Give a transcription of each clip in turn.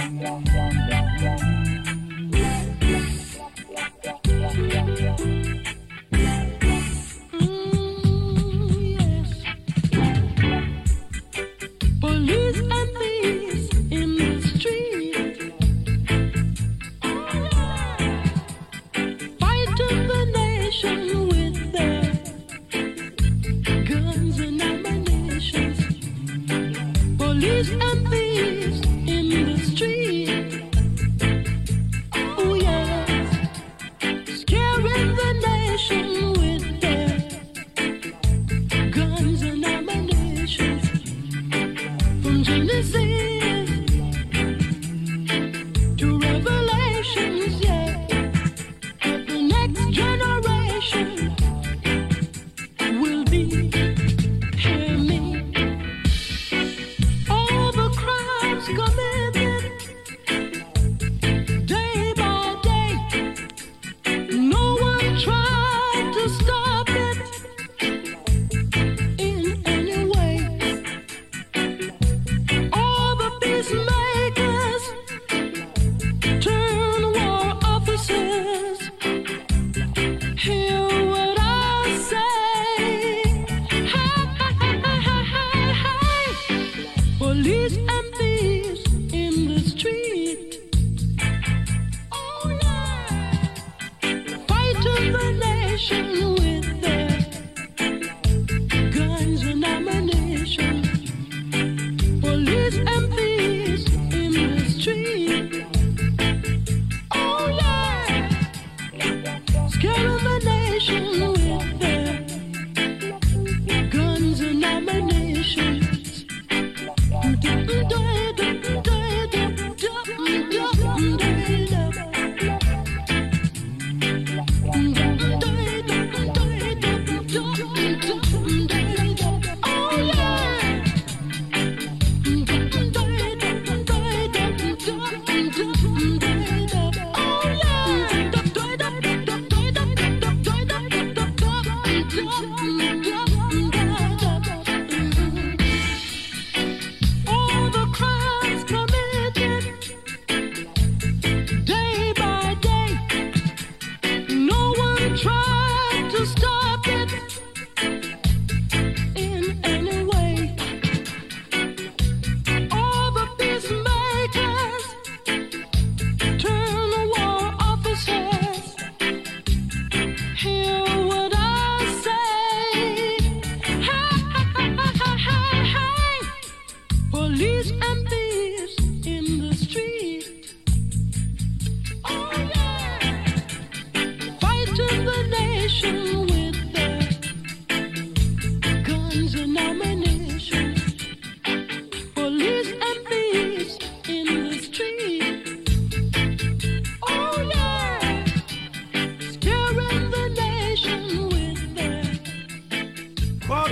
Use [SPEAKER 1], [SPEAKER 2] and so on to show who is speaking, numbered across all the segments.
[SPEAKER 1] long, you long.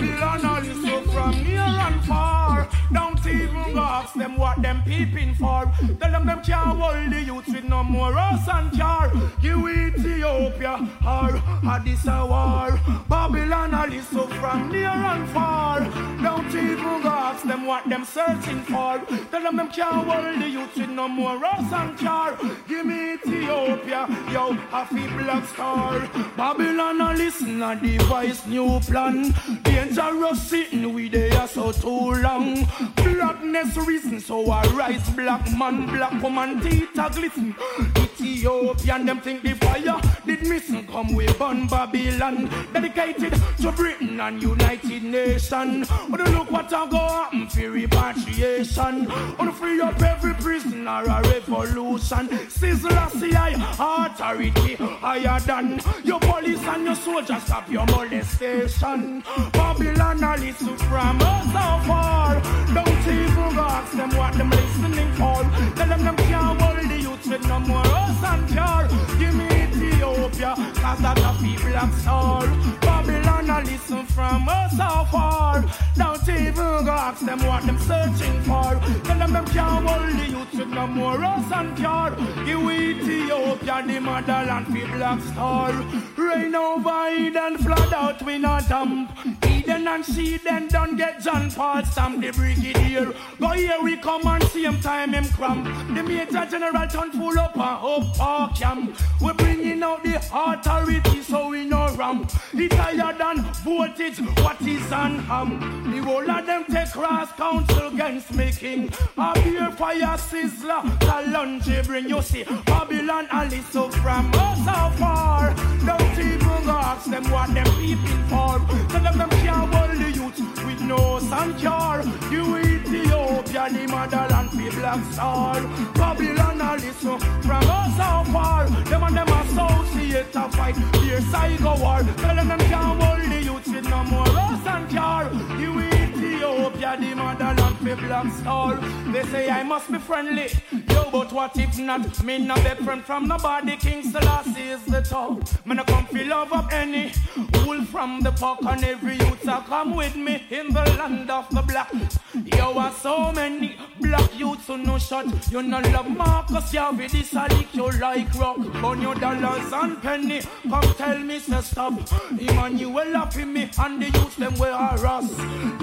[SPEAKER 2] Babylon. keeping for. Them can't hold the youth with no more and jar. Ethiopia or Addis war. Babylon a from near and far. Don't even ask them what them searching for. Tell them them can't hold the youth with no more and jar. Give me Ethiopia, yo, a black star. Babylon a listen a device new plan. Dangerous sitting we there so too long. Blackness reason so I rise man, black woman, teeth a glisten. Ethiopian, them think the fire did missing. Come we burn Babylon, dedicated to Britain and United Nations. But look what I go happen for repatriation. Wanna free up every prisoner, a revolution. Sizzle a CI, authority higher than your police and your soldiers. Stop your molestation. Babylon, a listen from us so far. Don't even ask them what them listening for. Tell them them can't hold the youth with no more us and car. Give me Ethiopia, cause that a people of soul. And listen from us so far. Don't even go ask them what them searching for. Tell them them can't hold the youth with no more us and cure. Give Ethiopia the motherland for black star. Rain over Eden, flood out we not dump. Eden and then don't get John Paul stamp the brigadier. Go here we come and same time him cramp. The major general turn full up and up park camp. We bringing out the authority so we no ramp. The higher than voltage, what is on ham? The whole of them take cross council against me king. A beer fire sizzler, lunge bring you see. Babylon Alice so from us so far. Don't even ask them what them peeping for. Tell them them can't hold the youth with no sun cure. You Ethiopia, the motherland, be black star. Babylon Alice so from us so far. Them and them associate a fight. Here side go war. Tell them them can't hold youth with no more us and cure. You Ethiopia, the motherland, be black star. They say I must be friendly. Yo, but what if not? Me no be friend from nobody. King Selassie is the top. Me no come feel love up any wool from the park and every youth a come with me in the land of the black. Yo, are so many black youths who no shot. You no love Marcus, yeah, with this a lick you like rock. On your dollars and penny, come tell me to stop. Emmanuel up in me and the youth them where are us.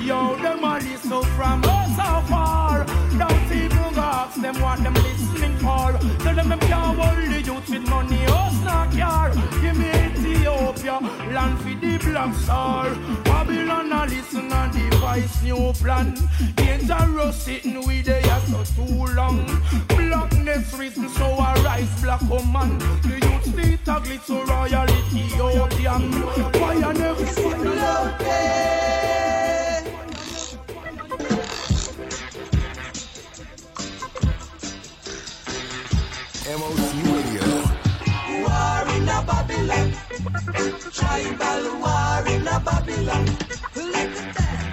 [SPEAKER 2] Yo, them all is so from so far. Don't even ask them what them listening for. Tell them them can't hold the youth with money, us not care. Give me Ethiopia, land for the black star. Babylon a listen and device new plan. Dangerous sitting with the ass for too long. Blackness risen so I rise black woman. The youth stay ugly to royal Ethiopian. Fire never
[SPEAKER 3] MOC Radio.
[SPEAKER 4] War in a Babylon. Tribal war in a Babylon. That.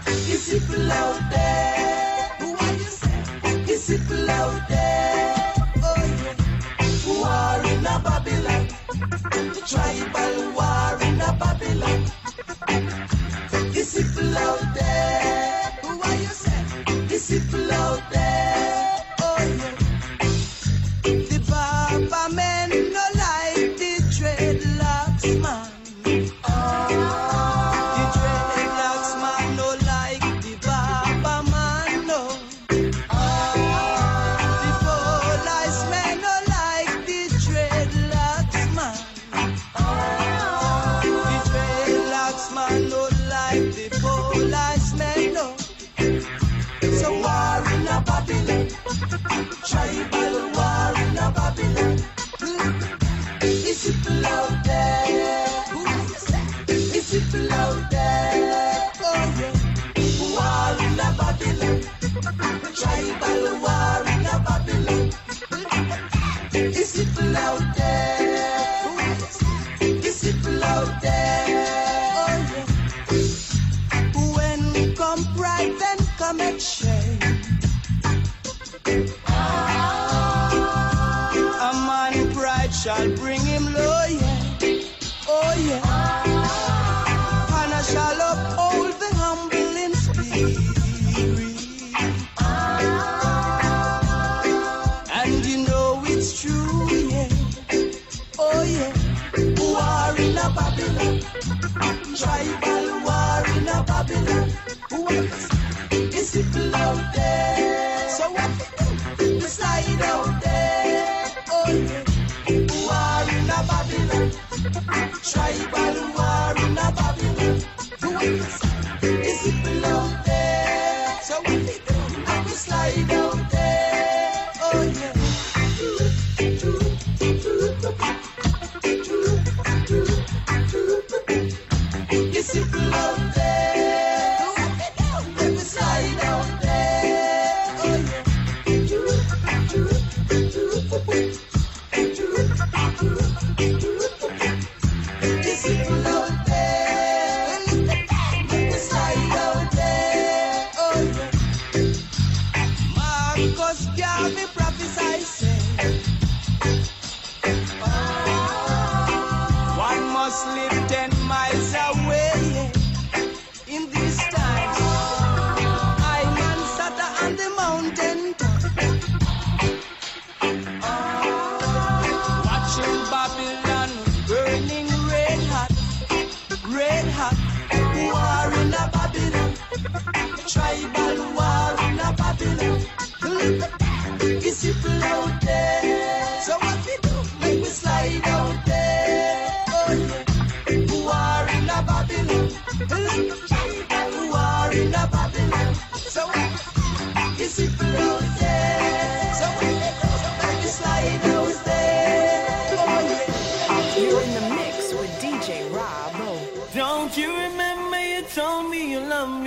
[SPEAKER 4] Is people out there? Who are you saying? Is people out there? Oh yeah. War in a Babylon. Tribal war in a Babylon. Is people out there? Tribal war in a Babylon. What is people out there? So what? We slide out there. Oh yeah. War in a Babylon. Tribal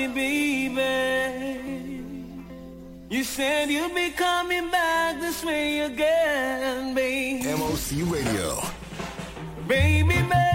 [SPEAKER 4] me,
[SPEAKER 5] baby? You said you'd be coming back this way again, baby.
[SPEAKER 3] MOC Radio.
[SPEAKER 5] Baby, baby,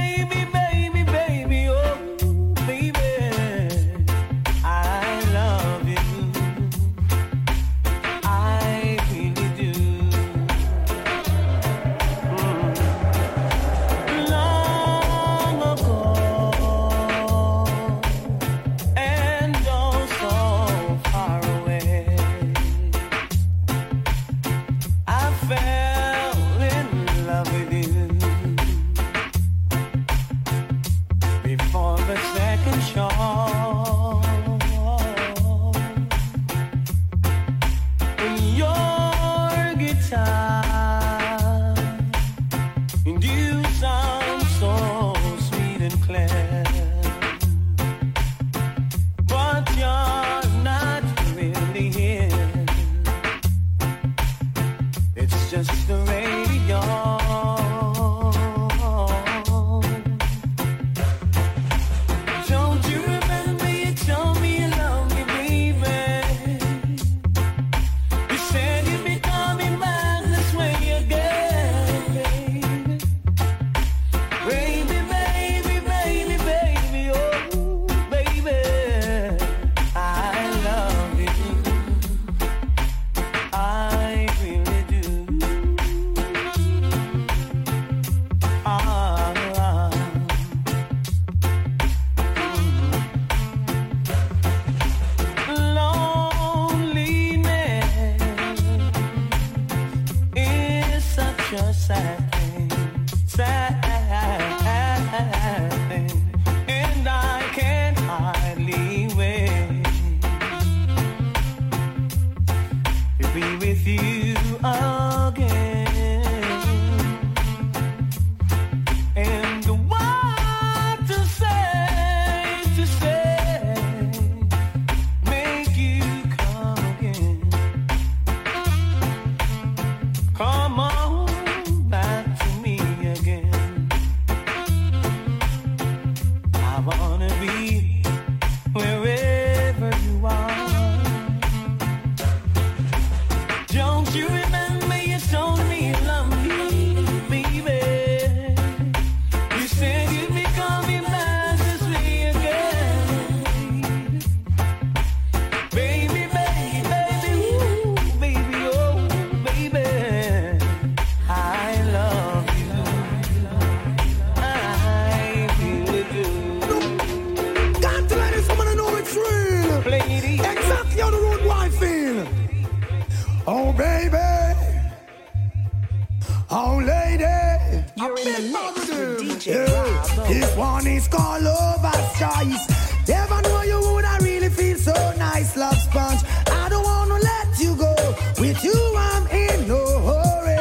[SPEAKER 5] With you,
[SPEAKER 6] I'm in no hurry.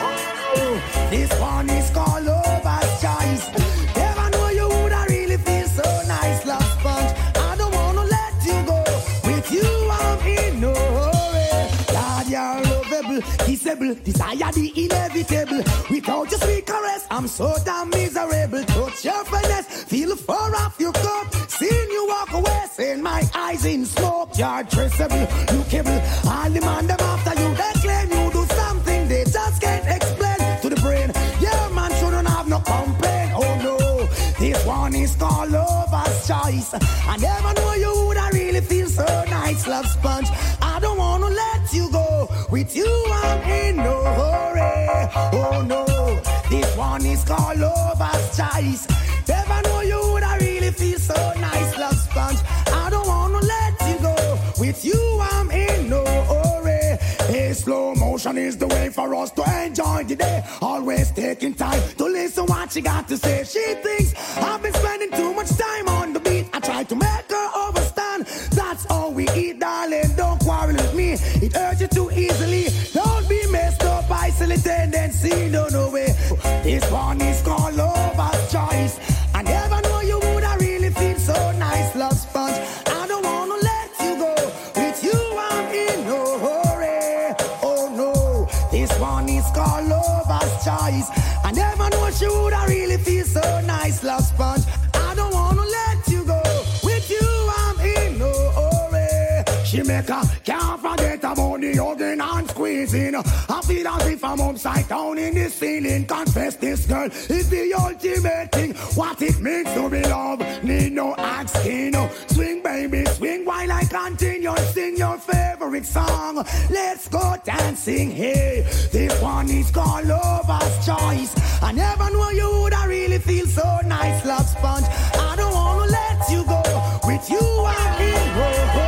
[SPEAKER 6] Oh, this one is called Lover's Choice. Never know you would I really feel so nice, love sponge. I don't wanna let you go. With you, I'm in no hurry. God, you're lovable, kissable, desire the inevitable. Without your sweet caress, I'm so damn miserable. Touch your finesse, feel fur off your coat. Seeing you walk away, seeing my eyes in smoke. You're traceable, lookable. All I never know you would I really feel so nice, love sponge. I don't wanna let you go. With you, I'm in no hurry. Oh no, this one is called lover's choice. Never know you would I really feel so nice, love sponge. I don't wanna let you go. With you, I'm in no hurry. Hey, slow motion is the way for us to enjoy the day. Always taking time to listen what she got to say. She thinks I've been spending too much time we eat, darling. Don't quarrel with me. It hurts you too easily. Don't be messed up by silly tendency. No, no way. This one is called lover's choice. I never know you would have really feel so nice, love sponge. I don't wanna let you go. With you, I'm in no hurry. Oh no, this one is called lover's choice. I never know she would I really can't forget about the hugging and squeezing. I feel as if I'm upside down in this feeling. Confess this girl is the ultimate thing. What it means to be loved, need no asking. Swing, baby, swing while I continue sing your favorite song. Let's go dancing, hey. This one is called Lover's Choice. I never knew you would I really feel so nice, love sponge. I don't wanna let you go. With you, I'm in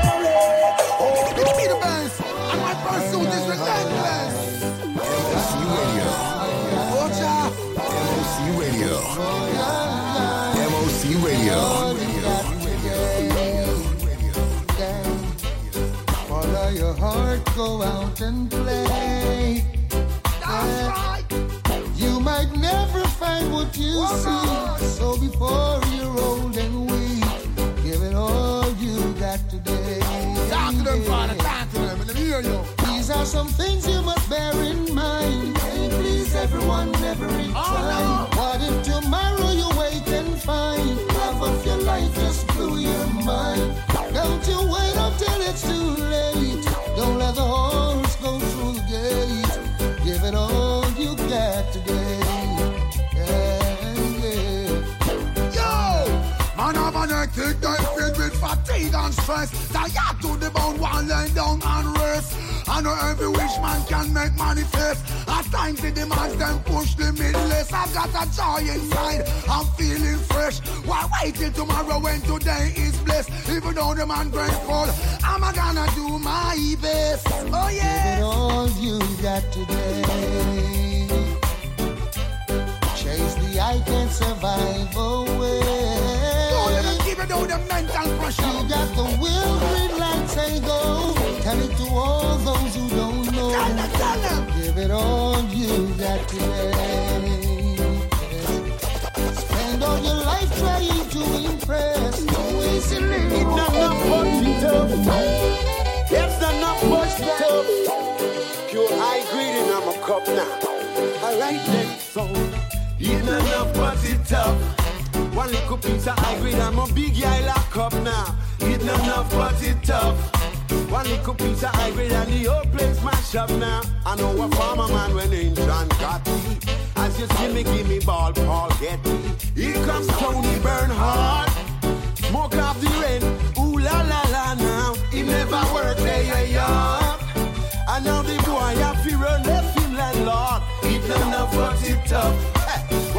[SPEAKER 7] you so before you're old and weak, give it all you got today.
[SPEAKER 8] Talk to them, Father. Talk to them. Let me hear you.
[SPEAKER 7] These are some things you must bear in mind. Can't please everyone, never in time. What if tomorrow you wake and find love of your life just blew your mind? Don't you wait until it's too late. Don't let the
[SPEAKER 8] and stress. Tired to the bone, one lay down and rest. I know every wish man can make manifest. At times it demands them push the midless. I've got a joy inside, I'm feeling fresh. Why wait till tomorrow when today is blessed? Even though the man grateful, I'm gonna do my best. Oh
[SPEAKER 7] Give it all you got today. Chase the I can't survive away.
[SPEAKER 8] It all the mental
[SPEAKER 7] You got the will, green light, say go. Tell it to all those who don't
[SPEAKER 8] Tell them,
[SPEAKER 7] know.
[SPEAKER 8] tell them.
[SPEAKER 7] Give it all you got today. Spend all your life trying to impress. No easily.
[SPEAKER 9] It's not enough but the tough. It's not enough but the tough. Pure high graded, I'm a cup now. Alright then, so it's not enough but it's tough. One little piece of high grade, I'm a big guy lock up now. It's not enough but it's tough. One little piece of high grade and the whole place mash up now. I know a farmer man when in John got me. As you see me, give me ball, Paul Getty. Here comes Tony Bernhard. Smoke off the rain, ooh la la la now. He never worked day yeah, yeah. And now the boy have to run left him landlord. It not enough but it tough.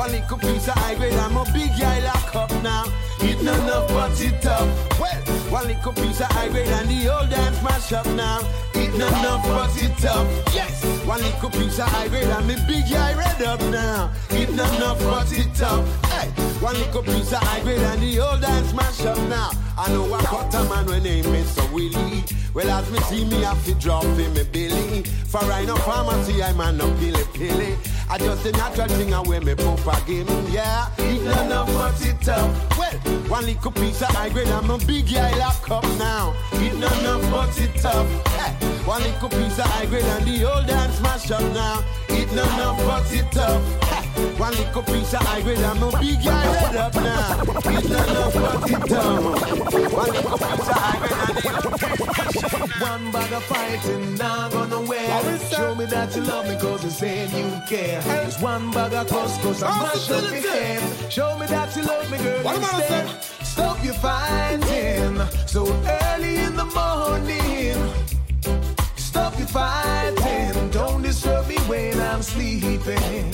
[SPEAKER 9] One little piece of high grade, I'm a big guy lock up now. It not enough but it tough. Well, one little piece of high grade and the old dance mash up now. It not enough but it tough. Yes, one little piece of high grade and me big guy red up now. It not enough but it tough. Hey, one little piece of high grade and the old dance mash up now. I know a cutter man when name Mr. Willie. Well, as me see me I to drop in me belly. For I no pharmacy, I man no pilly pilly. I just the natural thing I wear me give me, yeah. It not enough but it up. Well, one little piece of high grade, I'm a big guy lock up now. It not enough but it up. Hey, one little piece of high grade and the old dance smash up now. It not enough but it tough. One little piece of grade, I'm a big guy red up now. It not enough but it tough. One little piece of high grade and the old dance smash up now.
[SPEAKER 10] One bag of fighting, not gonna wear. Show me that you love me, cause you're saying you care. There's one bag of cuss, cause I mash up your head. Show me that you love me, girl,
[SPEAKER 8] What am I
[SPEAKER 10] instead. Stop your fighting so early in the morning. Stop your fighting, don't disturb me when I'm sleeping.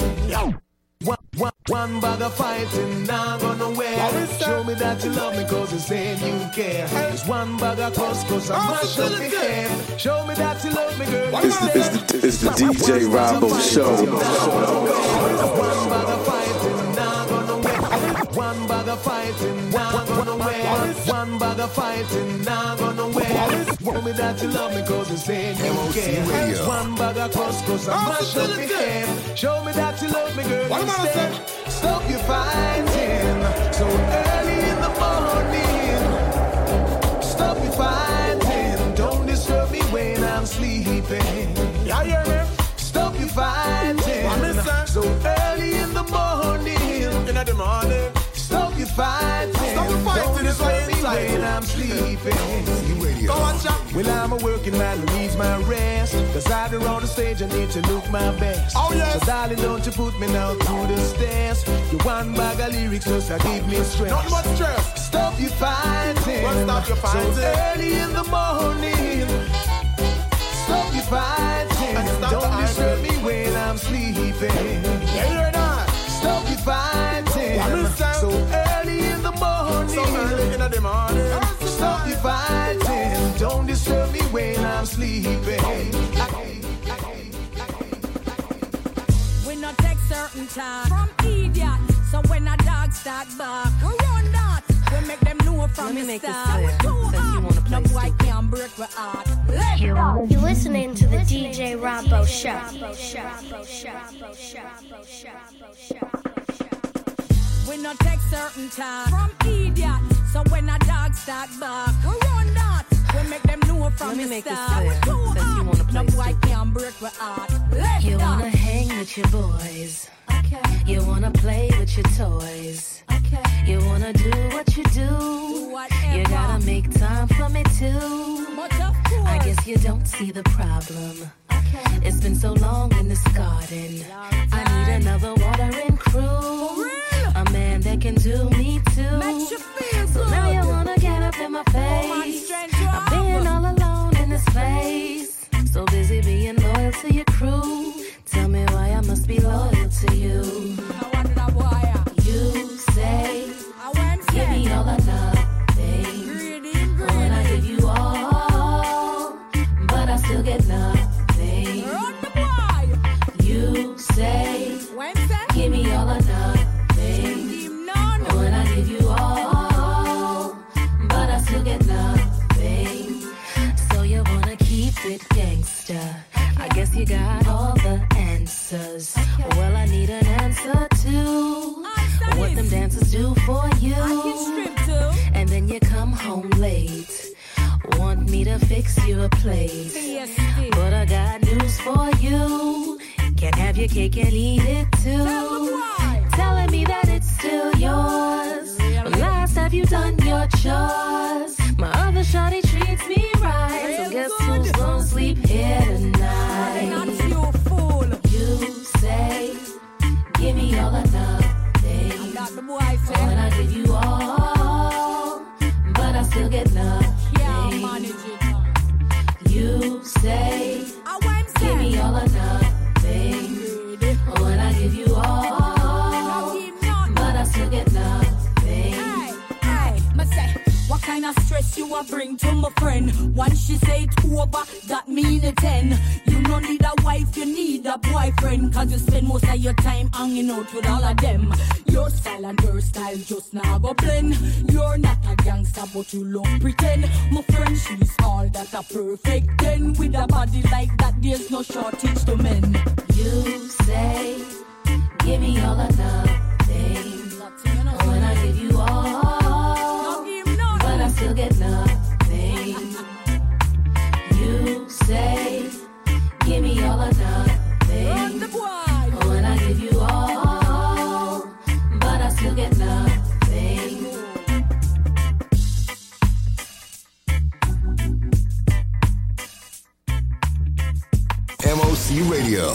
[SPEAKER 10] One, one, one bag of fighting, not gonna wear. Show me that you love me, cause you're saying you care. It's one bag of cuss, cause I mash up your head. Show me that you love me, girl.
[SPEAKER 11] It's the, it's the, it's the DJ Robbo Show.
[SPEAKER 10] One bag of fighting, not gonna wear. One bag of fighting, now go nowhere. One bag of fighting, now go nowhere. Show me that you love me cause you say you care. One bag of cross cause I mash up your head. Show me that you love me girl
[SPEAKER 12] What am I
[SPEAKER 10] instead. Stop your fighting so early in the morning. Stop your fighting. Don't disturb me when I'm sleeping.
[SPEAKER 12] Yeah, hear me?
[SPEAKER 10] Stop your fighting. Fighting.
[SPEAKER 12] Stop your fighting,
[SPEAKER 10] Don't
[SPEAKER 12] it's
[SPEAKER 10] disturb me
[SPEAKER 12] inside.
[SPEAKER 10] when I'm sleeping.
[SPEAKER 12] Go on, chap.
[SPEAKER 10] Well, I'm a working man who needs my rest. Cause out there on the stage, I need to look my best.
[SPEAKER 12] Oh, yes.
[SPEAKER 10] So, darling, don't you put me now to the stairs. You one bag of lyrics just to give me stress.
[SPEAKER 12] Not much stress.
[SPEAKER 10] Stop your fighting.
[SPEAKER 12] Well, stop your fighting.
[SPEAKER 10] So early in the morning. Stop your fighting.
[SPEAKER 12] Stop
[SPEAKER 10] don't disturb me when I'm sleeping.
[SPEAKER 13] Certain time from idiot. So when a dog start bark, we run that. We make them know from
[SPEAKER 14] Let
[SPEAKER 13] the start.
[SPEAKER 14] clear,
[SPEAKER 13] We too hot. No boy can break my heart. Let's go.
[SPEAKER 15] You're listening to the DJ Robbo Show.
[SPEAKER 13] We not take certain time from idiot. So when a dog start bark, we run that. We make them know from
[SPEAKER 14] Let me
[SPEAKER 13] the
[SPEAKER 14] make this
[SPEAKER 13] start. We
[SPEAKER 14] clear, since you wanna
[SPEAKER 13] No boy can break my heart. Let's
[SPEAKER 14] You wanna hang with your boys.
[SPEAKER 13] Okay.
[SPEAKER 14] You wanna play with your toys.
[SPEAKER 13] Okay.
[SPEAKER 14] You wanna do what you do.
[SPEAKER 13] Whatever.
[SPEAKER 14] You gotta make time for me too.
[SPEAKER 13] Much of course.
[SPEAKER 14] I guess you don't see the problem.
[SPEAKER 13] Okay.
[SPEAKER 14] It's been so long in this garden. I need another watering crew. A man that can do me too. In my face. I've been all alone in this place. So busy being loyal to your crew. Tell me why I must be loyal to you.
[SPEAKER 13] I.
[SPEAKER 14] You say,
[SPEAKER 13] I
[SPEAKER 14] give me all or nothing.
[SPEAKER 13] Greedy,
[SPEAKER 14] When I give you all, but I still get nothing. You say, give me all or nothing. Can't have you
[SPEAKER 13] look pretend. My friend, she's all that a perfect ten. With a body like that, there's no shortage to men.
[SPEAKER 14] You say, give me all or nothing. When I give you all, but I still get nothing. You say, give me all or nothing.
[SPEAKER 13] boy.
[SPEAKER 14] When I give you all, but I still get nothing.
[SPEAKER 3] Radio.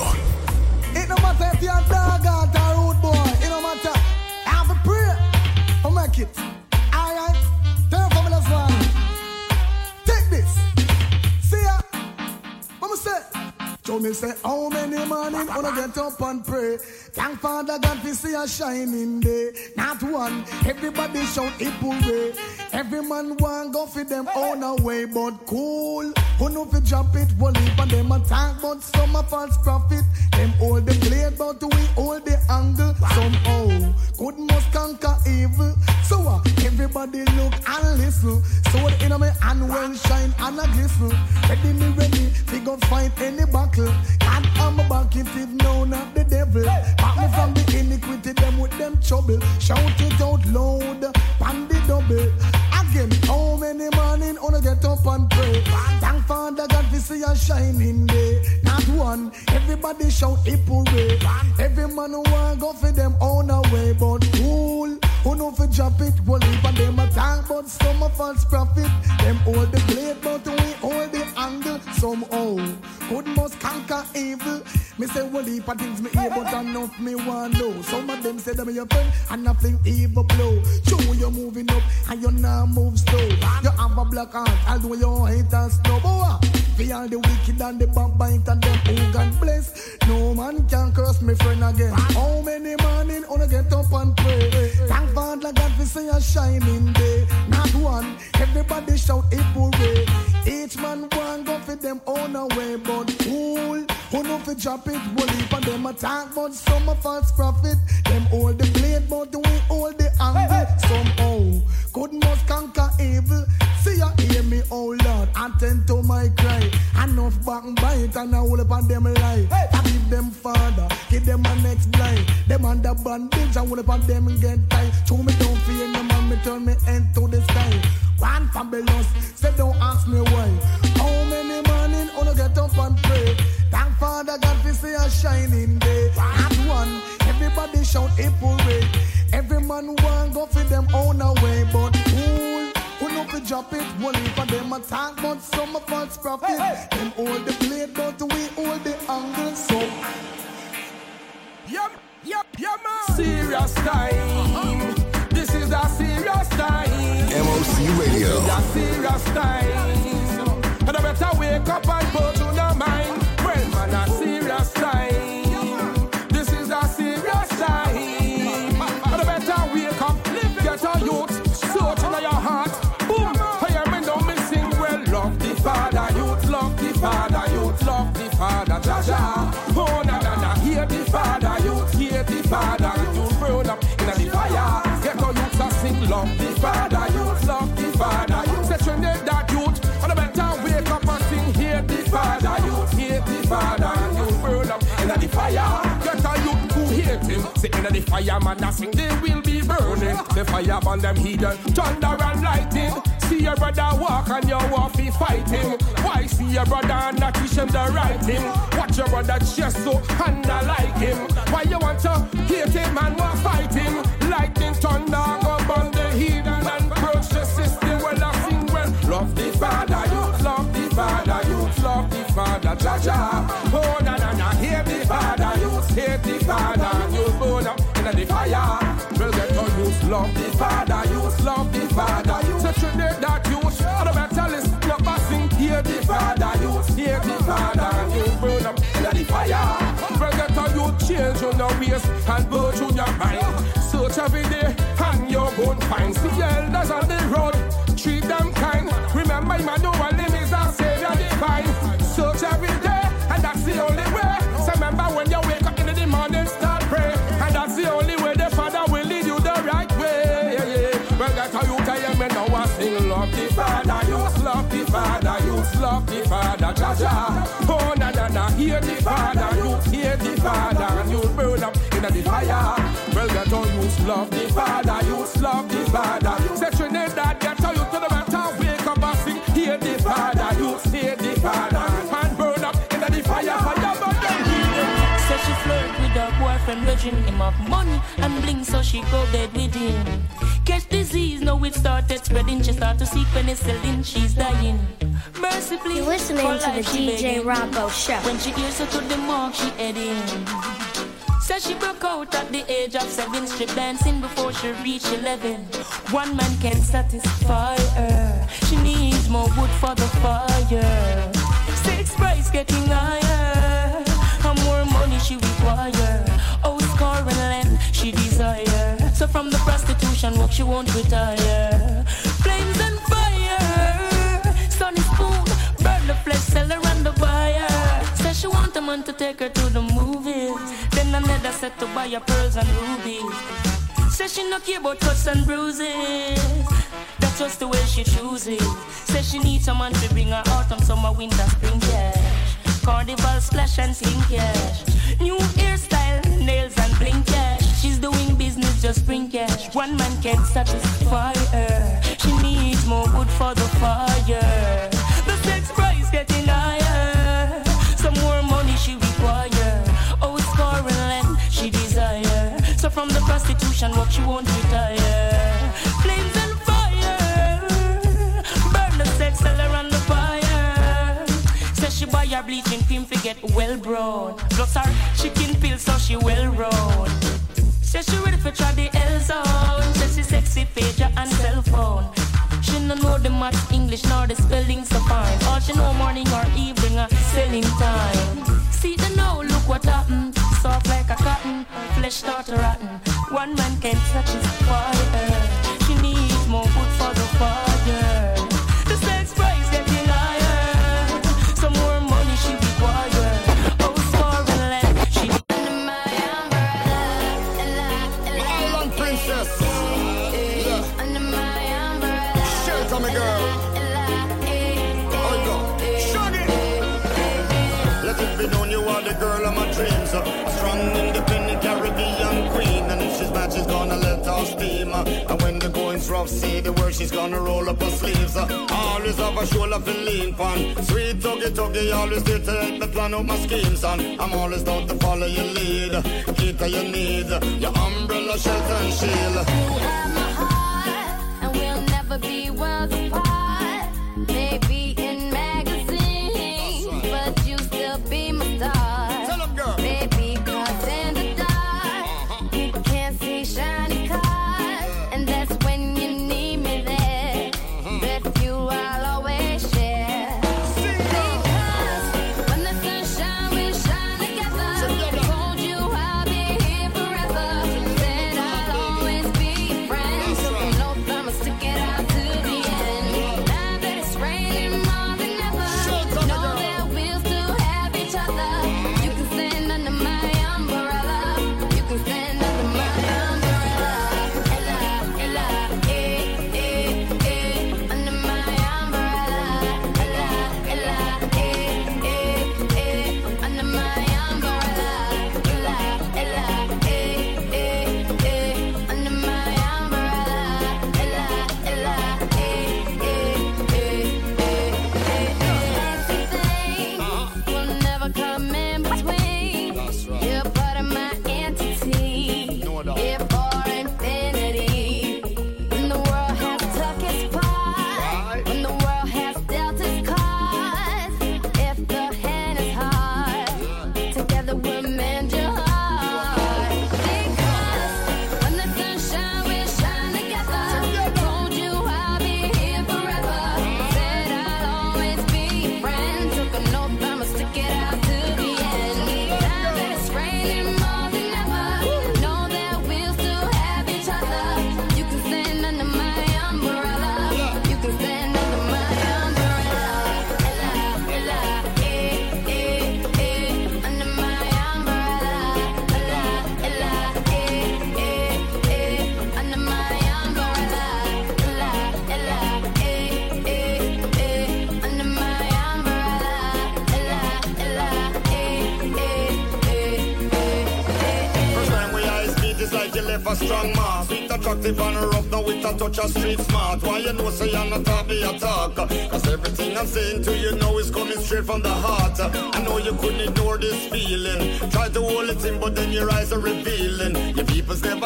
[SPEAKER 12] It no matter if you're a dog or a rude boy. It no matter. I have a prayer. I'll make it. Alright. Turn for me this one. Take this. See ya. Mama say. Show me say how many morning wanna get up and pray. Thank Father God for see a shining day. Not one. Everybody shout hip hooray. Every man want go for them own away, but cool. Who know fi drop it, will leave and them attack, but some a false prophet. Them hold the blade, but we hold the angle. Somehow, good must conquer evil. So uh, everybody look and listen. So in my hand when shine and a glisten. Ready me ready, we go fight any battle. And I'm back if it known not the devil. Back me from the iniquity, them with them trouble. Shout it out loud, pan the double. Again, how many morning wanna get up and pray? Thank Father God for see a shining day. Not one, everybody shout hip hooray. Every man who want go for them own away, but cool. Who know fi drop it, will leave and them attack, but some a false prophet. Them hold the blade, but we hold the angle. Somehow, good must conquer evil. Me say well heap of things me hear, but enough me want know. Some of them say them your friend, and nothing evil blow. Show you moving up, and you now move slow. You have a black heart, although your haters know. Boy, for all the wicked and the backbite and them who God bless. No man can curse me friend again. How many morning wanna get up and pray? Thank Father God for say a shining day. Not one, everybody shout it hooray. Each man one go for them own away, but cool. Who know fi drop it, will leave and them attack, but some a false prophet. Them hold the blade, but we hold the angle. Somehow, good must conquer evil. See ya hear me, oh Lord, attend to my cry. Enough back and bite and I hold up on them lie. I give them father, give them a next blind. Them under bandage, I hold up on them and get tight. Show me don't fear them and me turn me end to the sky. One fabulous, say don't ask me why. How many morning wanna get up and pray? Thank Father God for see a shining day. Not one, everybody shout hip hooray. Every man want go for them own away, but cool. Who know fi drop it, will leave and them attack, but some a false prophet. Them hold the blade, but we hold the angle. So,
[SPEAKER 16] Yep, yep, yep, man. Serious time. This is a serious time.
[SPEAKER 3] MOC Radio.
[SPEAKER 16] This is a serious time. And I better wake up and put him, say in the fire, man, I sing, they will be burning. The fire on them heathen, thunder and lightning. See your brother walk and you walk be fighting. Why see your brother and not teach him the right? Watch your brother chest so and I like him. Why you want to hate him and want fight him? Lightning, thunder, go burn the heathen and crush the system. Well, I sing well. Love the Father, you love the Father, you love the Father, Jaja. Oh, na na na, hear the Father, the fire. Well, get on you love the Father, you love the Father, you say Trinidad you and I better listen up and sing, hear the Father, you hear the Father, you burn up in the fire. Well, get on you change your ways and burn Father, you love the Father, you love the Father, Jaja. Oh, na na na, hear the Father, you hear the Father, and you burn up in the fire. Well, get on you love the Father, you love the Father. Say Trinidad, get how you to the matter, wake up and sing, hear the Father, you hear the Father, and burn up in the fire, fire, burn them.
[SPEAKER 17] Said she flirt with her boyfriend, virgin him of money and bling, so she go dead with him. Catch disease, now it started spreading. She start to seek penicillin, she's dying. Mercifully,
[SPEAKER 15] You're listening to the DJ. Robbo Show.
[SPEAKER 17] When she hears her to the mark, she heading. Says she broke out at the age of seven, strip dancing before she reached eleven. One man can satisfy her. She needs more wood for the fire. Six price getting higher. And more money she require. Oh, score and land she desire. So from the prostitution work, she won't retire. Flames and fire, sun is burn the flesh seller and the wire. Says she want a man to take her to the movies. Then another set to buy her pearls and rubies. Says she no care about cuts and bruises. That's just the way she chooses. Says she needs someone to bring her autumn, summer, winter, spring cash. Carnival splash and sling yeah. New hairstyle, nails and blink. Doing business, just bring cash. One man can't satisfy her. She needs more wood for the fire. The sex price getting higher. Some more money she require. Oh, it's foreign land she desire. So from the prostitution work she won't retire. Flames and fire. Burn the sex seller on the fire. Says she buy her bleaching cream get well brown. Plus her chicken pills so she well round. Says she ready for try the L zone. Says she sexy pager and cell phone. She no know the math, English, nor the spelling so fine. All she know morning or evening, uh, selling time. See the now, look what happened. Soft like a cotton, flesh start rotten. One man can't satisfy her. She needs more food for the fire.
[SPEAKER 18] Independent Caribbean queen. And if she's mad, she's gonna let off steam. Uh. And when the going's rough, see the word, she's gonna roll up her sleeves. Uh. Always have a shoulder to lean on. Sweet tuggy tuggy, always there to help me plan out my schemes. And I'm always down to follow your lead. To your need, your umbrella, shelter, and shield.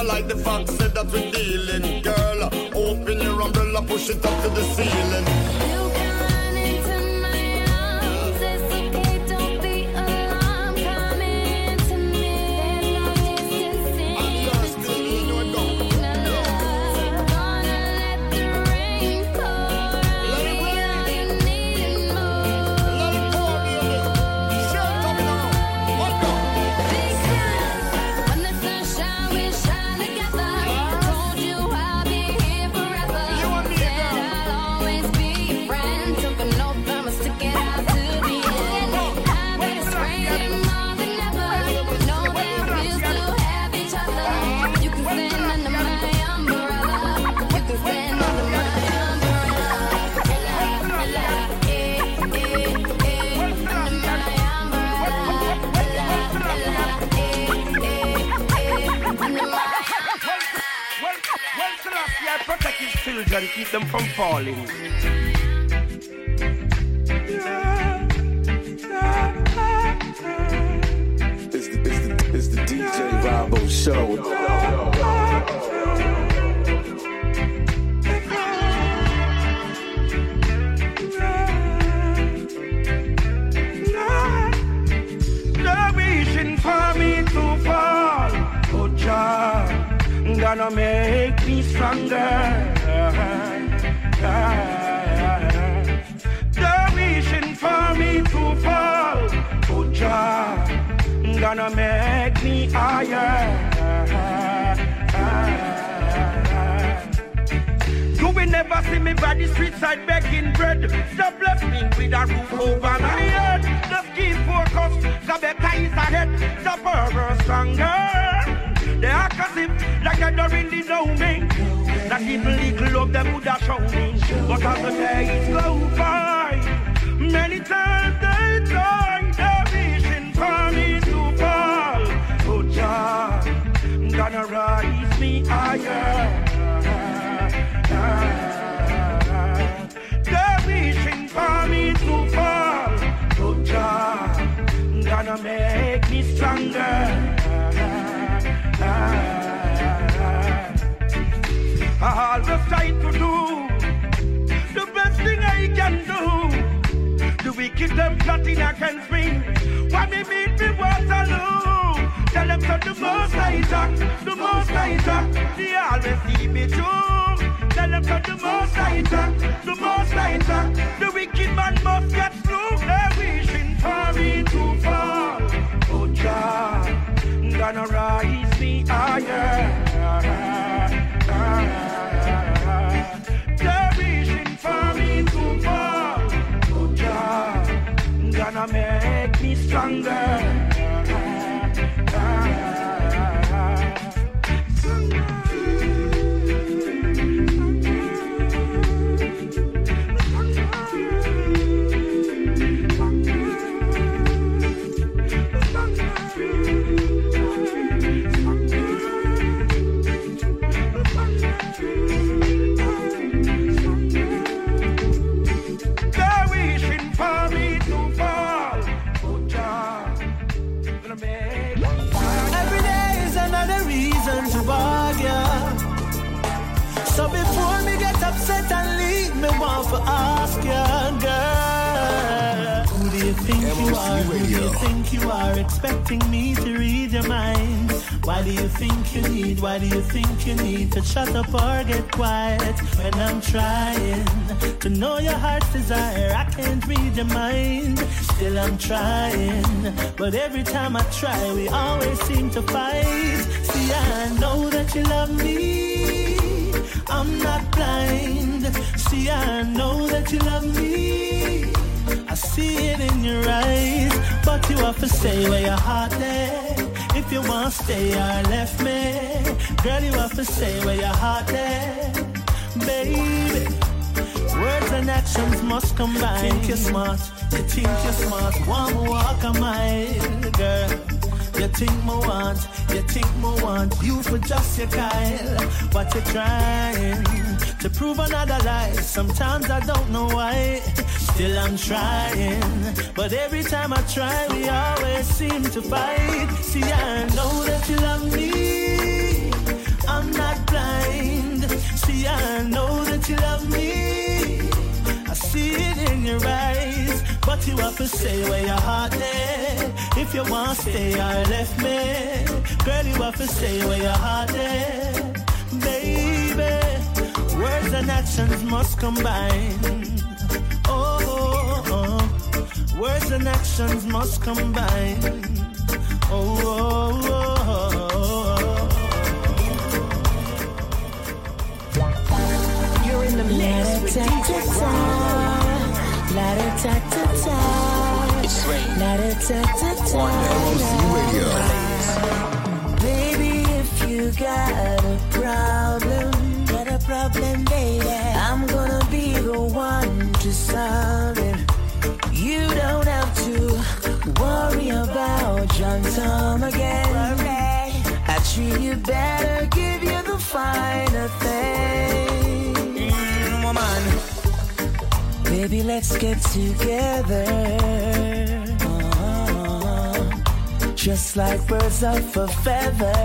[SPEAKER 18] Like the facts
[SPEAKER 2] wicked them plotting against me. Why me meet me Waterloo? Tell them to the most I talk, the most I talk. They always see me too. Tell them to the most I talk, the most I. The wicked man must get through. They're wishing for me to fall. Oh Jah, gonna rise me higher. Gonna make me stronger.
[SPEAKER 5] Ask you, girl. Who do you think you are? Who do you think you are? Expecting me to read your mind. Why do you think you need? Why do you think you need to shut up or get quiet when I'm trying to know your heart's desire? I can't read your mind. Still I'm trying, but every time I try, we always seem to fight. See, I know that you love me. I'm not blind. See, I know that you love me. I see it in your eyes, but you have to stay where your heart there. If you want to stay I left me, girl, you have to stay where your heart there, baby. Words and actions must combine. Think you're smart, you think you're smart. One walk a mile, girl. You think me want, you think me want you for just your Kyle. What you trying to prove another lie? Sometimes I don't know why. Still I'm trying, but every time I try, we always seem to fight. See, I know that you love me. I'm not blind. See, I know that you love me. I see it in your eyes, but you have to stay where your heart there. If you want to stay or left me, girl, you have to stay where your heart there, baby. Words and actions must combine. Oh, oh, oh. words and actions must combine. Oh, oh, oh, oh.
[SPEAKER 14] You're in the mix with DJ La da ta ta ta.
[SPEAKER 3] It's rain.
[SPEAKER 14] La da ta ta ta.
[SPEAKER 3] MOC Radio.
[SPEAKER 14] Baby, if you got a problem, got a problem, baby, I'm gonna be the one to solve it. You don't have to worry about John Tom again. I treat you better, give you the finer thing.
[SPEAKER 19] Baby, let's get together. Just like birds of a feather.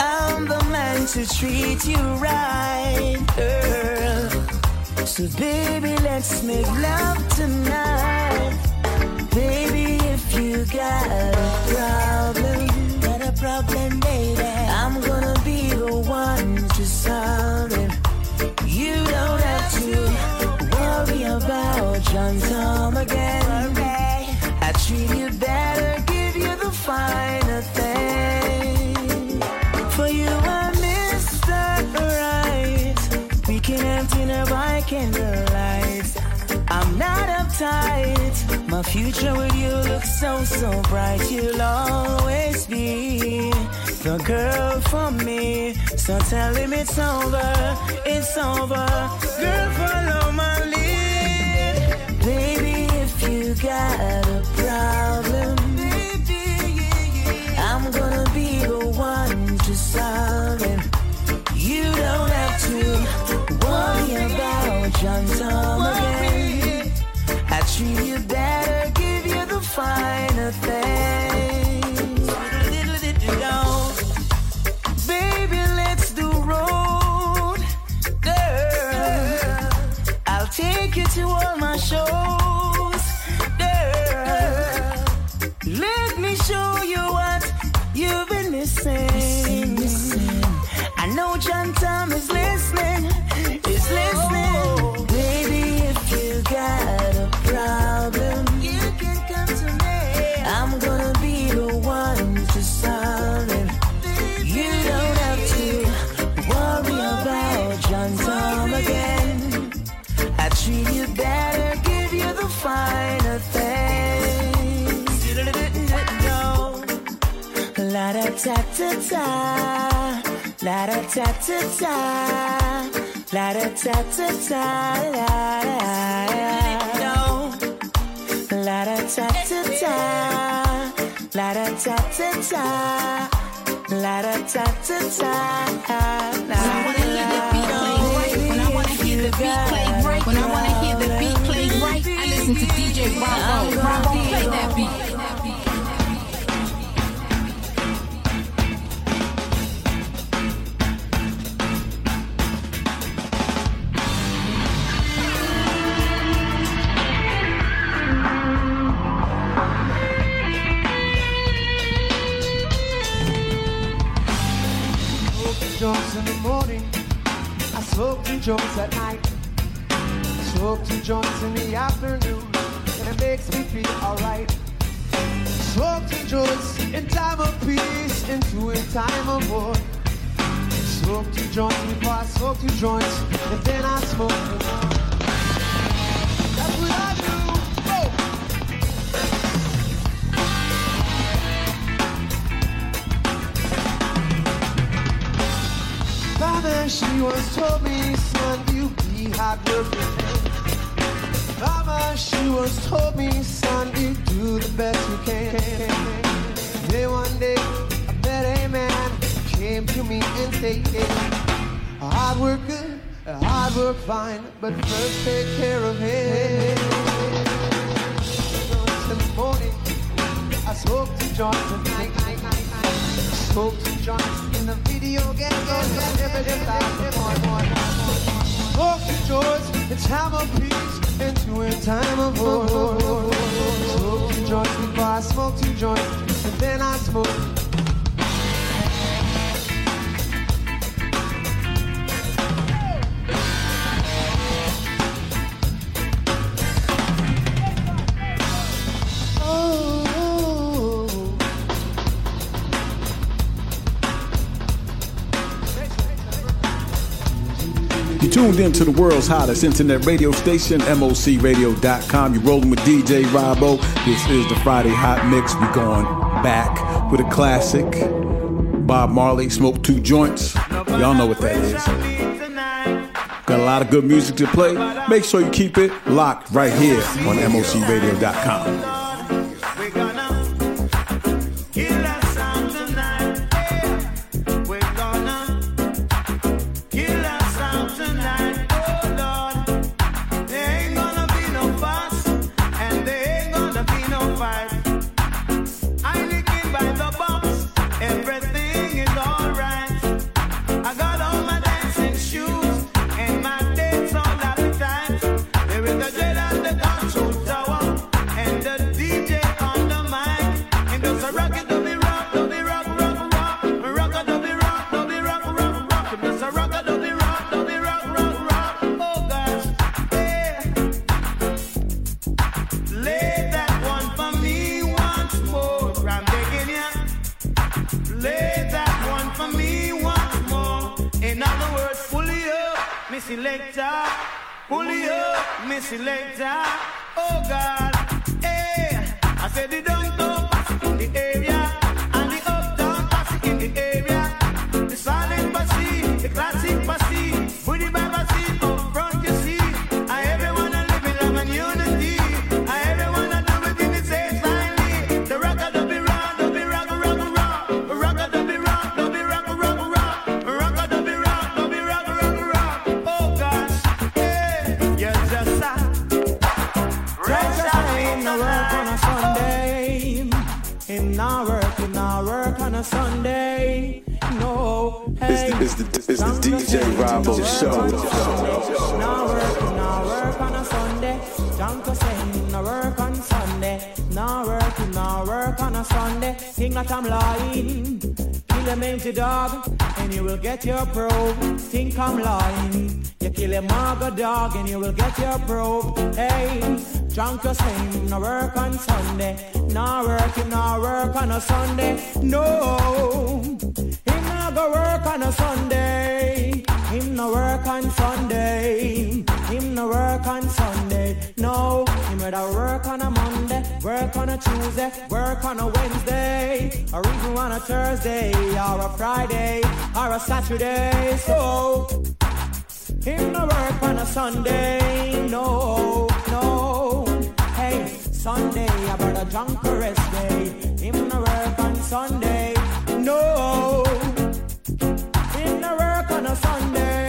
[SPEAKER 19] I'm the man to treat you right, girl. So, baby, let's make love tonight. Baby, if you got a problem, got a problem, baby, I'm gonna John Tom again. I treat you better, give you the finer thing. For you, I'm Mr. Right. We can empty have dinner by candlelight. I'm not uptight. My future with you looks so, so bright. You'll always be the girl for me. So tell him it's over, it's over. Girl, follow my lead. Baby, you got a problem, I'm gonna be the one to solve ta la da ta ta ta, la da ta ta ta, la da. La da ta ta ta, la da ta ta ta, la da ta ta ta, la
[SPEAKER 20] When I wanna hear the beat play right, when I wanna hear the beat play right, I listen to DJ Bravo. Bravo, play that beat.
[SPEAKER 21] Joints in the morning. I smoke two joints at night. Smoke two joints in the afternoon, and it makes me feel alright. Smoke two joints in time of peace, and two in time of war. Smoke two joints before I smoke two joints, and then I smoke Mama, she once told me, son, you be hardworking. Mama, she once told me, son, you do the best you can. Then one day, I met a man came to me and said, hard work good, hard work fine, but first take care of him. In the morning, I smoke two joints at. Smoke two joints in the video game. Smoke two joints in time peace and two time of war. Smoke two joints before I smoke two joints and then I smoke.
[SPEAKER 11] Tuned in to the world's hottest internet radio station, mocradio.com. You're rolling with DJ Robbo. This is the Friday Hot Mix. We're going back with a classic. Bob Marley, Smoke Two Joints. Y'all know what that is. Got a lot of good music to play. Make sure you keep it locked right here on mocradio.com.
[SPEAKER 22] Him not work, him not work on a Sunday. No, hey.
[SPEAKER 11] It's the, it's the, it's the DJ Robbo Show.
[SPEAKER 22] Now work, work on a Sunday. Junko say him work on Sunday. Work, him work on a Sunday. Think that I'm lying. Kill a mangy dog, and you will get your probe. Think I'm lying. You kill a maga dog, and you will get your probe. Hey, Junko say him no work on Sunday. Now work, now work on a Sunday. No, him not go work on a Sunday. Him no work on Sunday. Him no work on Sunday. Him work on a Monday, work on a Tuesday, work on a Wednesday, or even on a Thursday, or a Friday, or a Saturday. So him no work on a Sunday. No, no. Hey, Sunday, I about a drunk rest day. Him no work on Sunday. No. Him no work on a Sunday.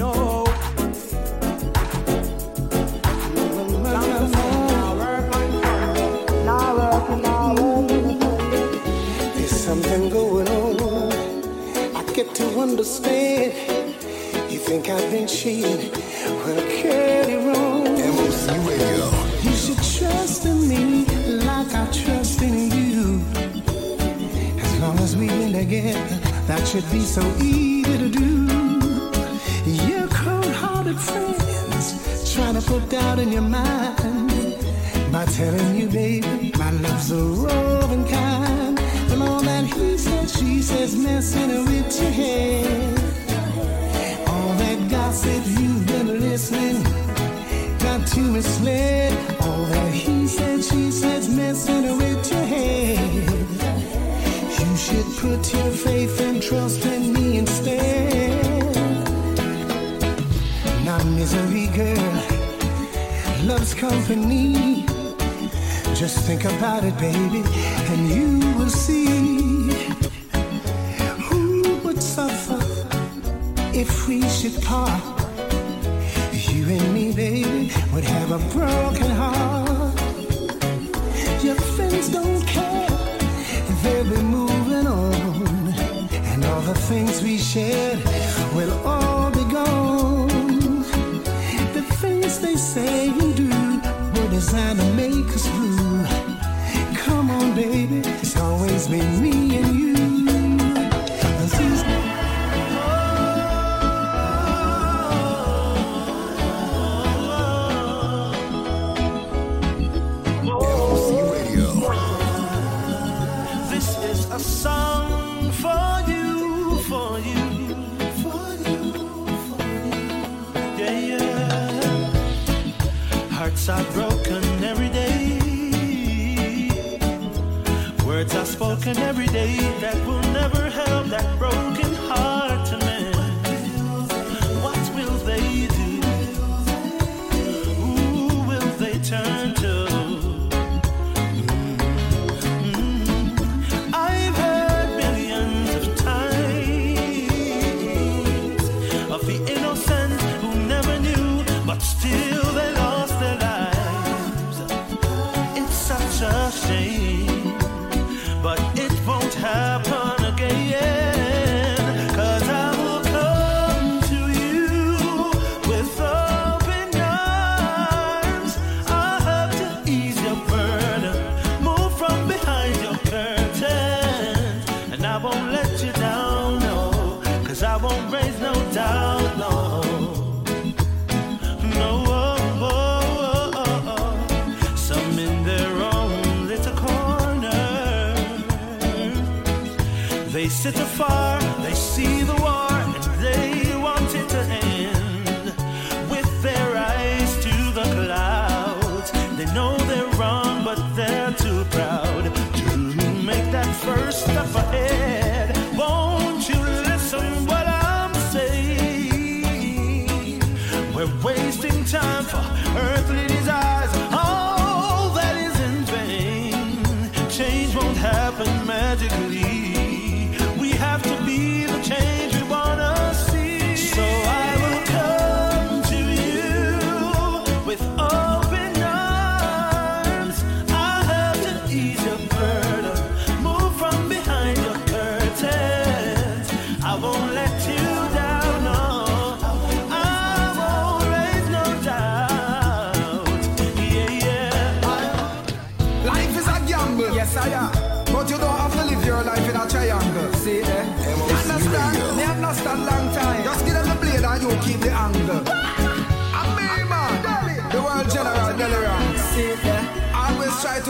[SPEAKER 7] There's something going on. I get to understand. You think I've been cheating? Well, get it wrong.
[SPEAKER 3] MOC Radio.
[SPEAKER 7] You should trust in me like I trust in you. As long as we've been together, that should be so easy to do. Cold-hearted friends trying to put doubt in your mind by telling you, baby, my love's a roving kind. And all that he said, she says, messing with your head. All that gossip you've been listening got you misled. All that he said, she says, messing with your head. You should put your faith and trust in me instead. Misery, girl, love's company. Just think about it, baby, and you will see who would suffer if we should part. You and me, baby, would have a broken heart. Your friends don't care, they'll be moving on, and all the things we shared will all be gone. They say and do were designed to make us blue. Come on, baby, it's always been me and you.
[SPEAKER 5] Are broken every day. Words are spoken every day that will never help that broken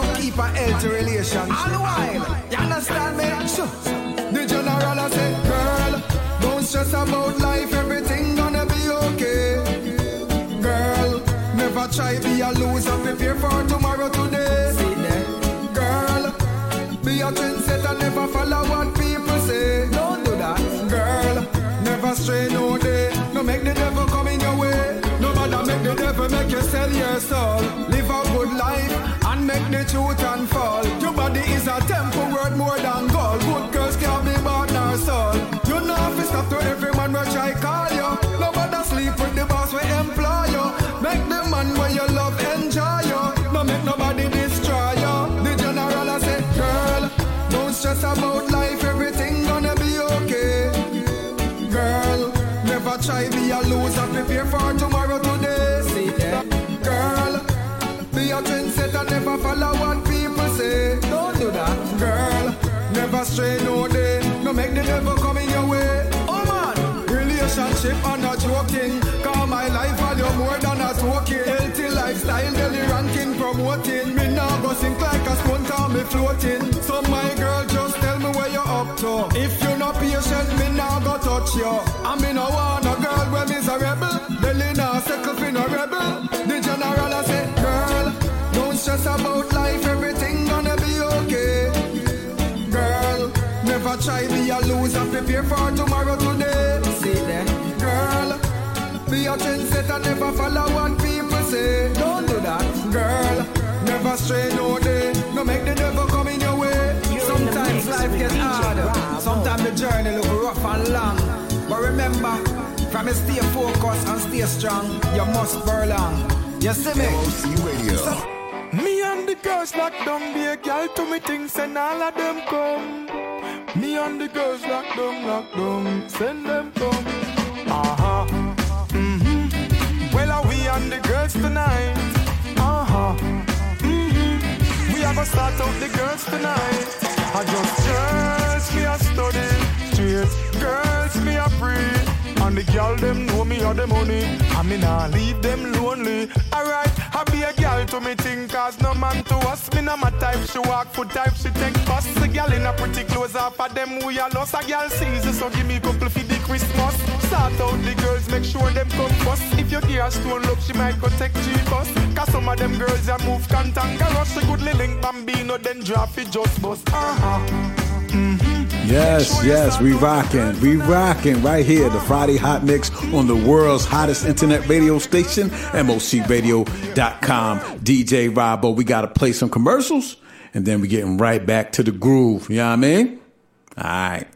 [SPEAKER 5] to
[SPEAKER 11] keep a healthy relationship. All the while. You understand me? Sure. The general I say, girl, don't stress about life. Everything gonna be okay. Girl, never try be a loser. Prepare for tomorrow today. Girl, be a trendsetter, never follow what people say. Don't do that. Girl, never stray no day. No make the devil come in your way. No matter make the devil make you sell your soul. Good life and make the truth unfold. Your body is a temple worth more than gold. Good girls can't be bought nor sold. You know if it's stop to every man will try call you. No matter sleep with the boss we employ you. Make the man where you love lifestyle, daily ranking, promoting. Me now go sink like a spoon, time me floating. So my girl, just tell me where you're up to. If you're not patient, me now go touch you. I mean, I want a girl where me's a rebel. Belly now settle for no rebel. The general I say, girl, don't stress about life. Everything gonna be okay. Girl, never try be a loser. Prepare for tomorrow today. See that, girl. Be a trendsetter, never follow one people say. Don't do that, girl. Never stray no day. No make the devil come in your way. Sometimes life gets harder. Sometimes the journey look rough and long. But remember, from a stay focused and stay strong, you must burn on. You see me?
[SPEAKER 3] Radio.
[SPEAKER 23] Me and the girls lock down, be a girl to me things and all of them come. Me and the girls lock down, lock down, send them come. Uh-huh. Are the girls tonight? Uh-huh. Mm-hmm. We have a start out the girls tonight. I just girls me a study, straight girls me a pray. And the girl them know me or the money. I mean I leave them lonely. Alright, I be a girl to me think cause no man to us. Me no my type she walk foot type she take bus. The girl in a pretty clothes off of them we are lost. A girl season so give me a couple for the Christmas. Start out the girls make sure them come first. If you give her stone she might go take G-bus. Cause some of them girls move cantankerous. She good link bambino then it just bust. Uh-huh.
[SPEAKER 24] Yes, yes, we rocking. We rocking right here, the Friday Hot Mix on the world's hottest internet radio station, mocradio.com. DJ Robbo, we got to play some commercials and then we getting right back to the groove. You know what I mean? All right.